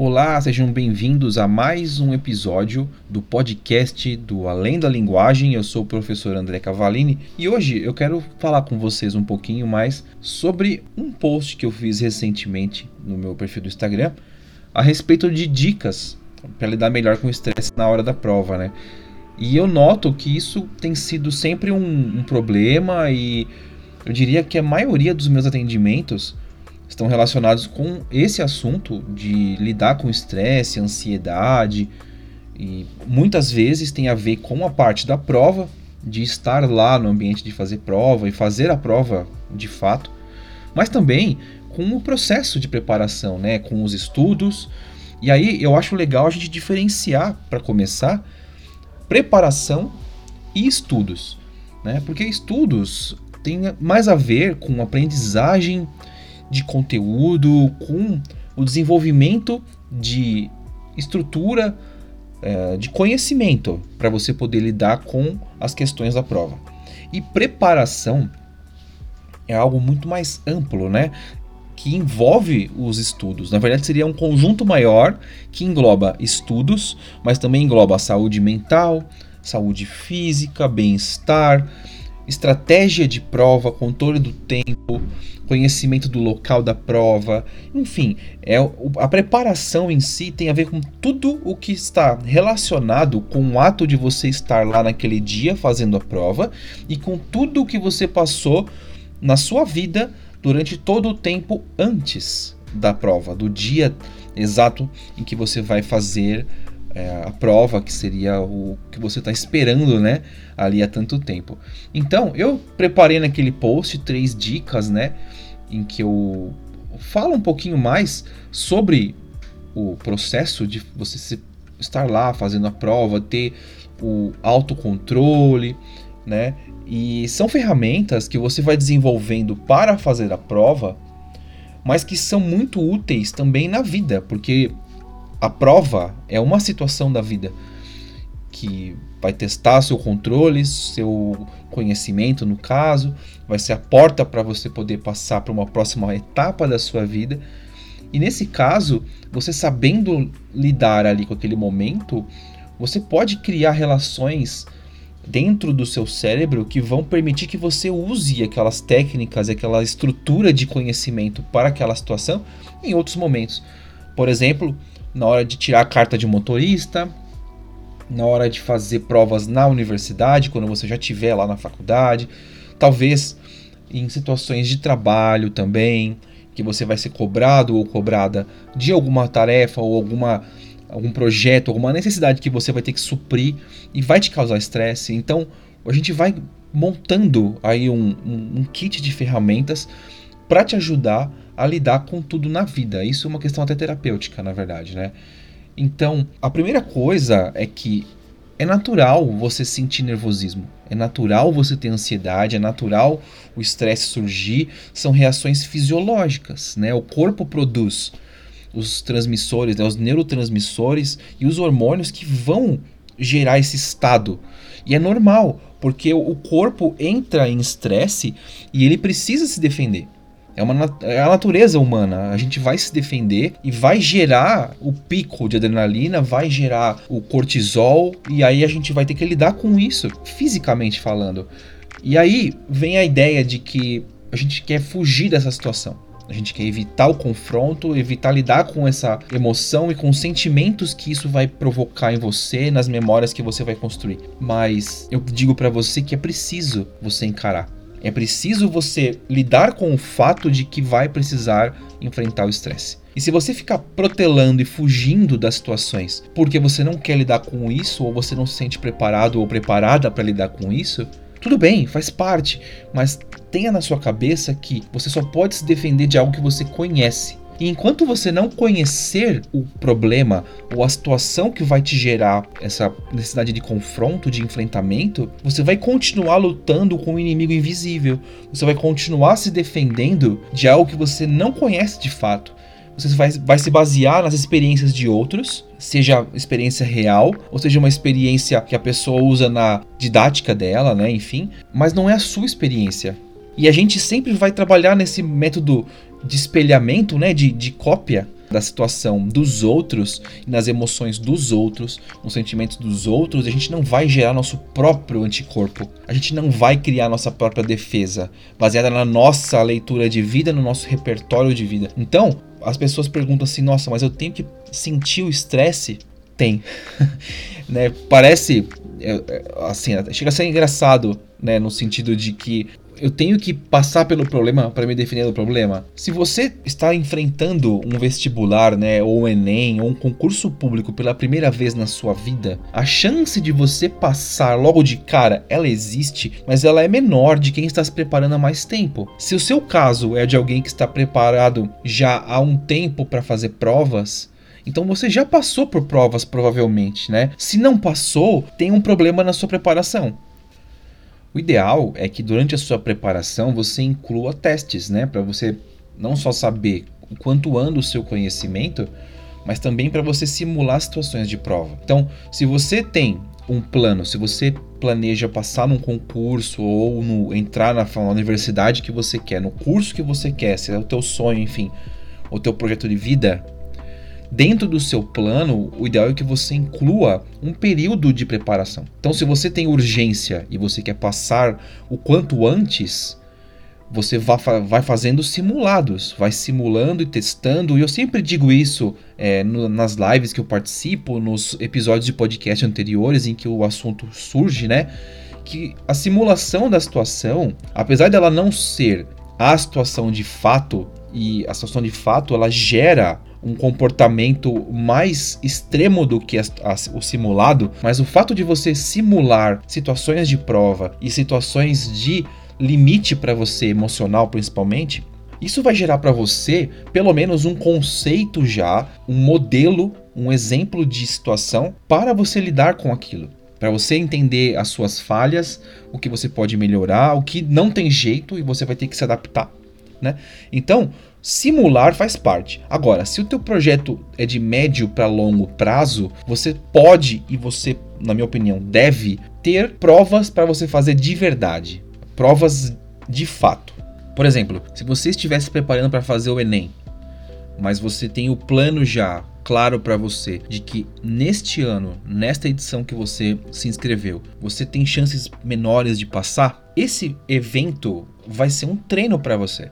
Olá, sejam bem-vindos a mais um episódio do podcast do Além da Linguagem. Eu sou o professor André Cavalini e hoje eu quero falar com vocês um pouquinho mais sobre um post que eu fiz recentemente no meu perfil do Instagram a respeito de dicas para lidar melhor com o estresse na hora da prova, né? E eu noto que isso tem sido sempre um, um problema e eu diria que a maioria dos meus atendimentos estão relacionados com esse assunto de lidar com estresse, ansiedade e muitas vezes tem a ver com a parte da prova, de estar lá no ambiente de fazer prova e fazer a prova de fato, mas também com o processo de preparação, né, com os estudos. E aí eu acho legal a gente diferenciar para começar preparação e estudos, né? Porque estudos tem mais a ver com aprendizagem de conteúdo, com o desenvolvimento de estrutura é, de conhecimento para você poder lidar com as questões da prova. E preparação é algo muito mais amplo, né? Que envolve os estudos. Na verdade, seria um conjunto maior que engloba estudos, mas também engloba saúde mental, saúde física, bem-estar, estratégia de prova, controle do tempo, conhecimento do local da prova, enfim, é a preparação em si tem a ver com tudo o que está relacionado com o ato de você estar lá naquele dia fazendo a prova e com tudo o que você passou na sua vida durante todo o tempo antes da prova, do dia exato em que você vai fazer é, a prova, que seria o que você está esperando, né? Ali há tanto tempo. Então, eu preparei naquele post três dicas, né? Em que eu falo um pouquinho mais sobre o processo de você estar lá fazendo a prova, ter o autocontrole, né? E são ferramentas que você vai desenvolvendo para fazer a prova, mas que são muito úteis também na vida, porque a prova é uma situação da vida que vai testar seu controle, seu conhecimento no caso, vai ser a porta para você poder passar para uma próxima etapa da sua vida. E nesse caso, você sabendo lidar ali com aquele momento, você pode criar relações dentro do seu cérebro que vão permitir que você use aquelas técnicas, aquela estrutura de conhecimento para aquela situação em outros momentos. Por exemplo, na hora de tirar a carta de motorista, na hora de fazer provas na universidade, quando você já estiver lá na faculdade, talvez em situações de trabalho também, que você vai ser cobrado ou cobrada de alguma tarefa ou alguma algum projeto, alguma necessidade que você vai ter que suprir e vai te causar estresse. Então, a gente vai montando aí um, um, um kit de ferramentas para te ajudar a lidar com tudo na vida. Isso é uma questão até terapêutica, na verdade, né? Então, a primeira coisa é que é natural você sentir nervosismo, é natural você ter ansiedade, é natural o estresse surgir, são reações fisiológicas, né? O corpo produz os transmissores, né? os neurotransmissores e os hormônios que vão gerar esse estado. E é normal, porque o corpo entra em estresse e ele precisa se defender. É, uma, é a natureza humana. A gente vai se defender e vai gerar o pico de adrenalina, vai gerar o cortisol, e aí a gente vai ter que lidar com isso, fisicamente falando. E aí vem a ideia de que a gente quer fugir dessa situação. A gente quer evitar o confronto, evitar lidar com essa emoção e com os sentimentos que isso vai provocar em você, nas memórias que você vai construir. Mas eu digo para você que é preciso você encarar é preciso você lidar com o fato de que vai precisar enfrentar o estresse. E se você ficar protelando e fugindo das situações porque você não quer lidar com isso, ou você não se sente preparado ou preparada para lidar com isso, tudo bem, faz parte, mas tenha na sua cabeça que você só pode se defender de algo que você conhece. E enquanto você não conhecer o problema ou a situação que vai te gerar essa necessidade de confronto, de enfrentamento, você vai continuar lutando com um inimigo invisível. Você vai continuar se defendendo de algo que você não conhece de fato. Você vai, vai se basear nas experiências de outros, seja experiência real, ou seja uma experiência que a pessoa usa na didática dela, né? Enfim, mas não é a sua experiência. E a gente sempre vai trabalhar nesse método de espelhamento, né, de, de cópia, da situação dos outros, nas emoções dos outros, nos sentimentos dos outros, a gente não vai gerar nosso próprio anticorpo. A gente não vai criar nossa própria defesa, baseada na nossa leitura de vida, no nosso repertório de vida. Então, as pessoas perguntam assim: nossa, mas eu tenho que sentir o estresse? Tem. né? Parece. É, é, assim, chega a ser engraçado, né? No sentido de que eu tenho que passar pelo problema para me definir do problema. Se você está enfrentando um vestibular, né, ou um ENEM, ou um concurso público pela primeira vez na sua vida, a chance de você passar logo de cara, ela existe, mas ela é menor de quem está se preparando há mais tempo. Se o seu caso é de alguém que está preparado já há um tempo para fazer provas, então você já passou por provas provavelmente, né? Se não passou, tem um problema na sua preparação. O ideal é que durante a sua preparação você inclua testes, né, para você não só saber o quanto anda o seu conhecimento, mas também para você simular situações de prova. Então, se você tem um plano, se você planeja passar num concurso ou no, entrar na, na universidade que você quer, no curso que você quer, se é o teu sonho, enfim, o teu projeto de vida, dentro do seu plano, o ideal é que você inclua um período de preparação. Então, se você tem urgência e você quer passar o quanto antes, você vai fazendo simulados, vai simulando e testando. E eu sempre digo isso é, no, nas lives que eu participo, nos episódios de podcast anteriores em que o assunto surge, né? Que a simulação da situação, apesar dela não ser a situação de fato, e a situação de fato ela gera um comportamento mais extremo do que o simulado, mas o fato de você simular situações de prova e situações de limite para você emocional principalmente, isso vai gerar para você pelo menos um conceito já, um modelo, um exemplo de situação para você lidar com aquilo. Para você entender as suas falhas, o que você pode melhorar, o que não tem jeito e você vai ter que se adaptar. Né? Então, Simular faz parte. Agora, se o teu projeto é de médio para longo prazo, você pode e você, na minha opinião, deve ter provas para você fazer de verdade, provas de fato. Por exemplo, se você estivesse preparando para fazer o ENEM, mas você tem o plano já claro para você de que neste ano, nesta edição que você se inscreveu, você tem chances menores de passar, esse evento vai ser um treino para você.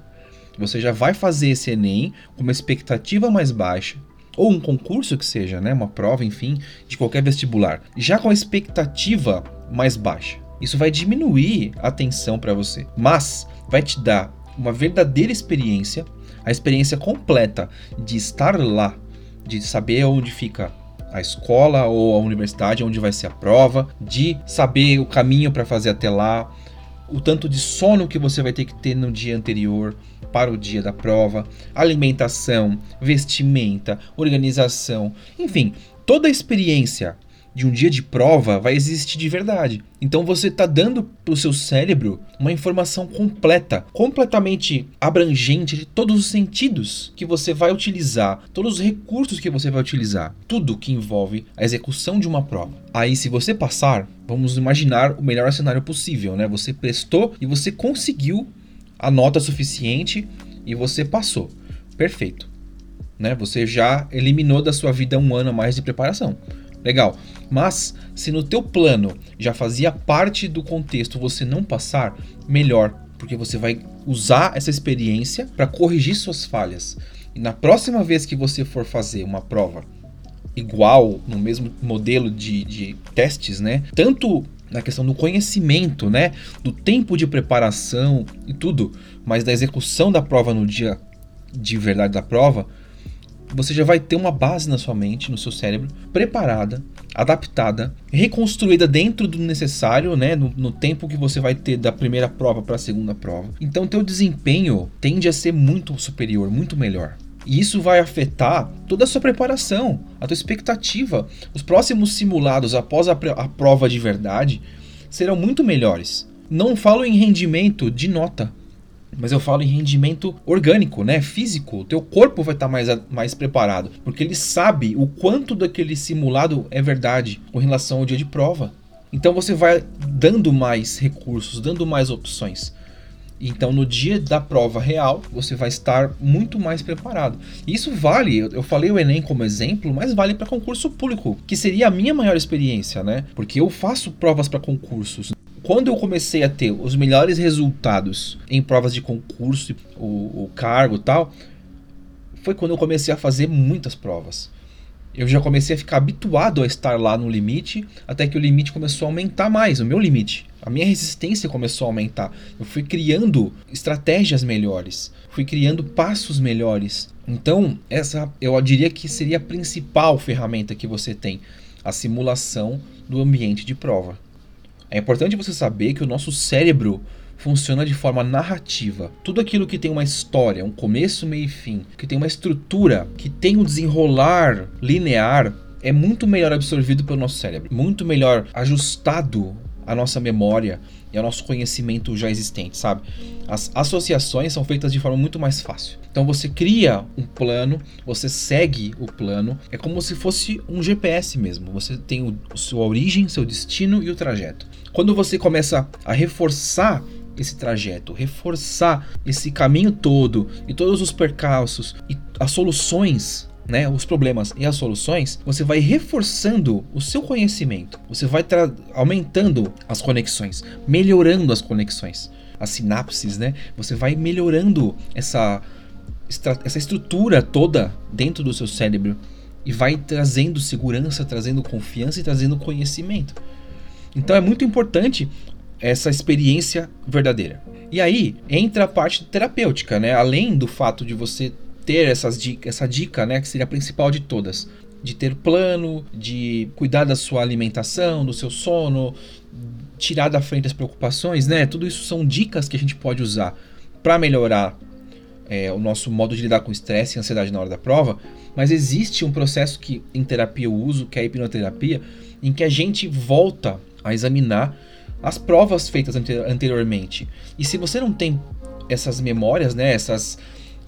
Você já vai fazer esse Enem com uma expectativa mais baixa, ou um concurso que seja, né, uma prova, enfim, de qualquer vestibular, já com a expectativa mais baixa. Isso vai diminuir a tensão para você, mas vai te dar uma verdadeira experiência, a experiência completa de estar lá, de saber onde fica a escola ou a universidade onde vai ser a prova, de saber o caminho para fazer até lá, o tanto de sono que você vai ter que ter no dia anterior para o dia da prova, alimentação, vestimenta, organização, enfim, toda a experiência de um dia de prova vai existir de verdade. Então você está dando para o seu cérebro uma informação completa, completamente abrangente de todos os sentidos que você vai utilizar, todos os recursos que você vai utilizar, tudo que envolve a execução de uma prova. Aí, se você passar, vamos imaginar o melhor cenário possível, né? Você prestou e você conseguiu a nota suficiente e você passou. Perfeito. Né? Você já eliminou da sua vida um ano a mais de preparação. Legal. Mas se no teu plano já fazia parte do contexto você não passar, melhor, porque você vai usar essa experiência para corrigir suas falhas. E na próxima vez que você for fazer uma prova igual, no mesmo modelo de, de testes, né? Tanto na questão do conhecimento, né? Do tempo de preparação e tudo, mas da execução da prova no dia de verdade da prova, você já vai ter uma base na sua mente, no seu cérebro, preparada, adaptada, reconstruída dentro do necessário, né, no, no tempo que você vai ter da primeira prova para a segunda prova. Então, teu desempenho tende a ser muito superior, muito melhor. E isso vai afetar toda a sua preparação, a tua expectativa. Os próximos simulados após a, a prova de verdade serão muito melhores. Não falo em rendimento de nota, mas eu falo em rendimento orgânico, né? Físico. O teu corpo vai estar tá mais, mais preparado, porque ele sabe o quanto daquele simulado é verdade com relação ao dia de prova. Então você vai dando mais recursos, dando mais opções. Então, no dia da prova real, você vai estar muito mais preparado. Isso vale, eu falei o Enem como exemplo, mas vale para concurso público, que seria a minha maior experiência, né? Porque eu faço provas para concursos. Quando eu comecei a ter os melhores resultados em provas de concurso, o, o cargo tal, foi quando eu comecei a fazer muitas provas eu já comecei a ficar habituado a estar lá no limite, até que o limite começou a aumentar mais, o meu limite. A minha resistência começou a aumentar. Eu fui criando estratégias melhores, fui criando passos melhores. Então, essa eu diria que seria a principal ferramenta que você tem, a simulação do ambiente de prova. É importante você saber que o nosso cérebro funciona de forma narrativa. Tudo aquilo que tem uma história, um começo, meio e fim, que tem uma estrutura, que tem um desenrolar linear, é muito melhor absorvido pelo nosso cérebro, muito melhor ajustado à nossa memória e ao nosso conhecimento já existente, sabe? As associações são feitas de forma muito mais fácil. Então você cria um plano, você segue o plano, é como se fosse um GPS mesmo. Você tem o, sua origem, seu destino e o trajeto. Quando você começa a reforçar esse trajeto, reforçar esse caminho todo e todos os percalços e as soluções né, os problemas e as soluções, você vai reforçando o seu conhecimento, você vai aumentando as conexões, melhorando as conexões, as sinapses, né? Você vai melhorando essa, essa estrutura toda dentro do seu cérebro e vai trazendo segurança, trazendo confiança e trazendo conhecimento. Então é muito importante essa experiência verdadeira. E aí entra a parte terapêutica, né? Além do fato de você ter essas dica, essa dica, né, que seria a principal de todas, de ter plano, de cuidar da sua alimentação, do seu sono, tirar da frente as preocupações, né? Tudo isso são dicas que a gente pode usar para melhorar é, o nosso modo de lidar com estresse e ansiedade na hora da prova. Mas existe um processo que em terapia eu uso, que é a hipnoterapia, em que a gente volta a examinar as provas feitas anteriormente. E se você não tem essas memórias, né, essas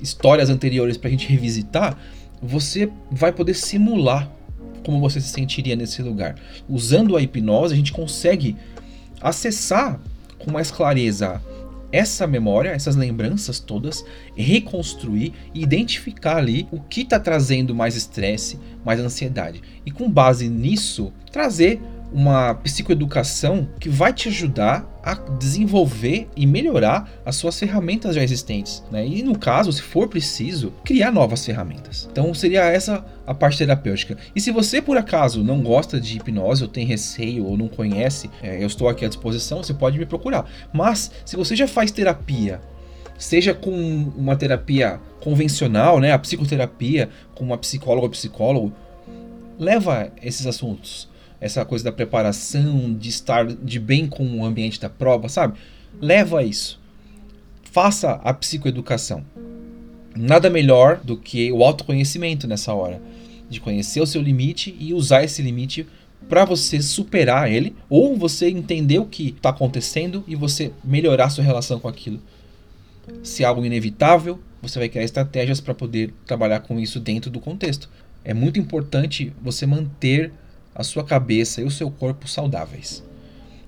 histórias anteriores para a gente revisitar, você vai poder simular como você se sentiria nesse lugar. Usando a hipnose, a gente consegue acessar com mais clareza essa memória, essas lembranças todas, reconstruir e identificar ali o que está trazendo mais estresse, mais ansiedade. E com base nisso, trazer uma psicoeducação que vai te ajudar a desenvolver e melhorar as suas ferramentas já existentes, né? E no caso, se for preciso, criar novas ferramentas. Então seria essa a parte terapêutica. E se você por acaso não gosta de hipnose, ou tem receio, ou não conhece, é, eu estou aqui à disposição, você pode me procurar. Mas se você já faz terapia, seja com uma terapia convencional, né, a psicoterapia, com uma psicóloga ou psicólogo, leva esses assuntos essa coisa da preparação, de estar de bem com o ambiente da prova, sabe? Leva isso. Faça a psicoeducação. Nada melhor do que o autoconhecimento nessa hora, de conhecer o seu limite e usar esse limite para você superar ele ou você entender o que está acontecendo e você melhorar sua relação com aquilo. Se é algo inevitável, você vai criar estratégias para poder trabalhar com isso dentro do contexto. É muito importante você manter a sua cabeça e o seu corpo saudáveis.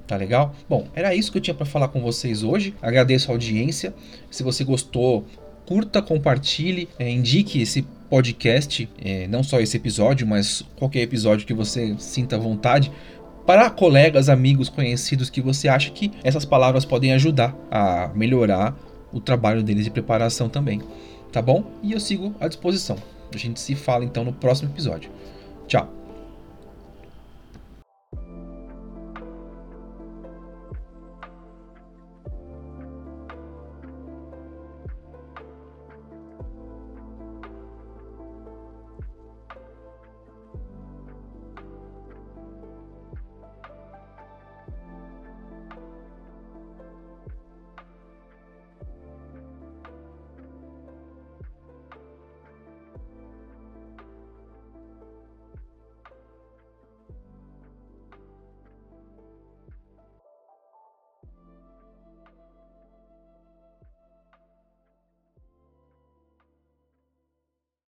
Tá legal? Bom, era isso que eu tinha para falar com vocês hoje. Agradeço a audiência. Se você gostou, curta, compartilhe, é, indique esse podcast, é, não só esse episódio, mas qualquer episódio que você sinta vontade, para colegas, amigos, conhecidos que você acha que essas palavras podem ajudar a melhorar o trabalho deles de preparação também. Tá bom? E eu sigo à disposição. A gente se fala então no próximo episódio. Tchau!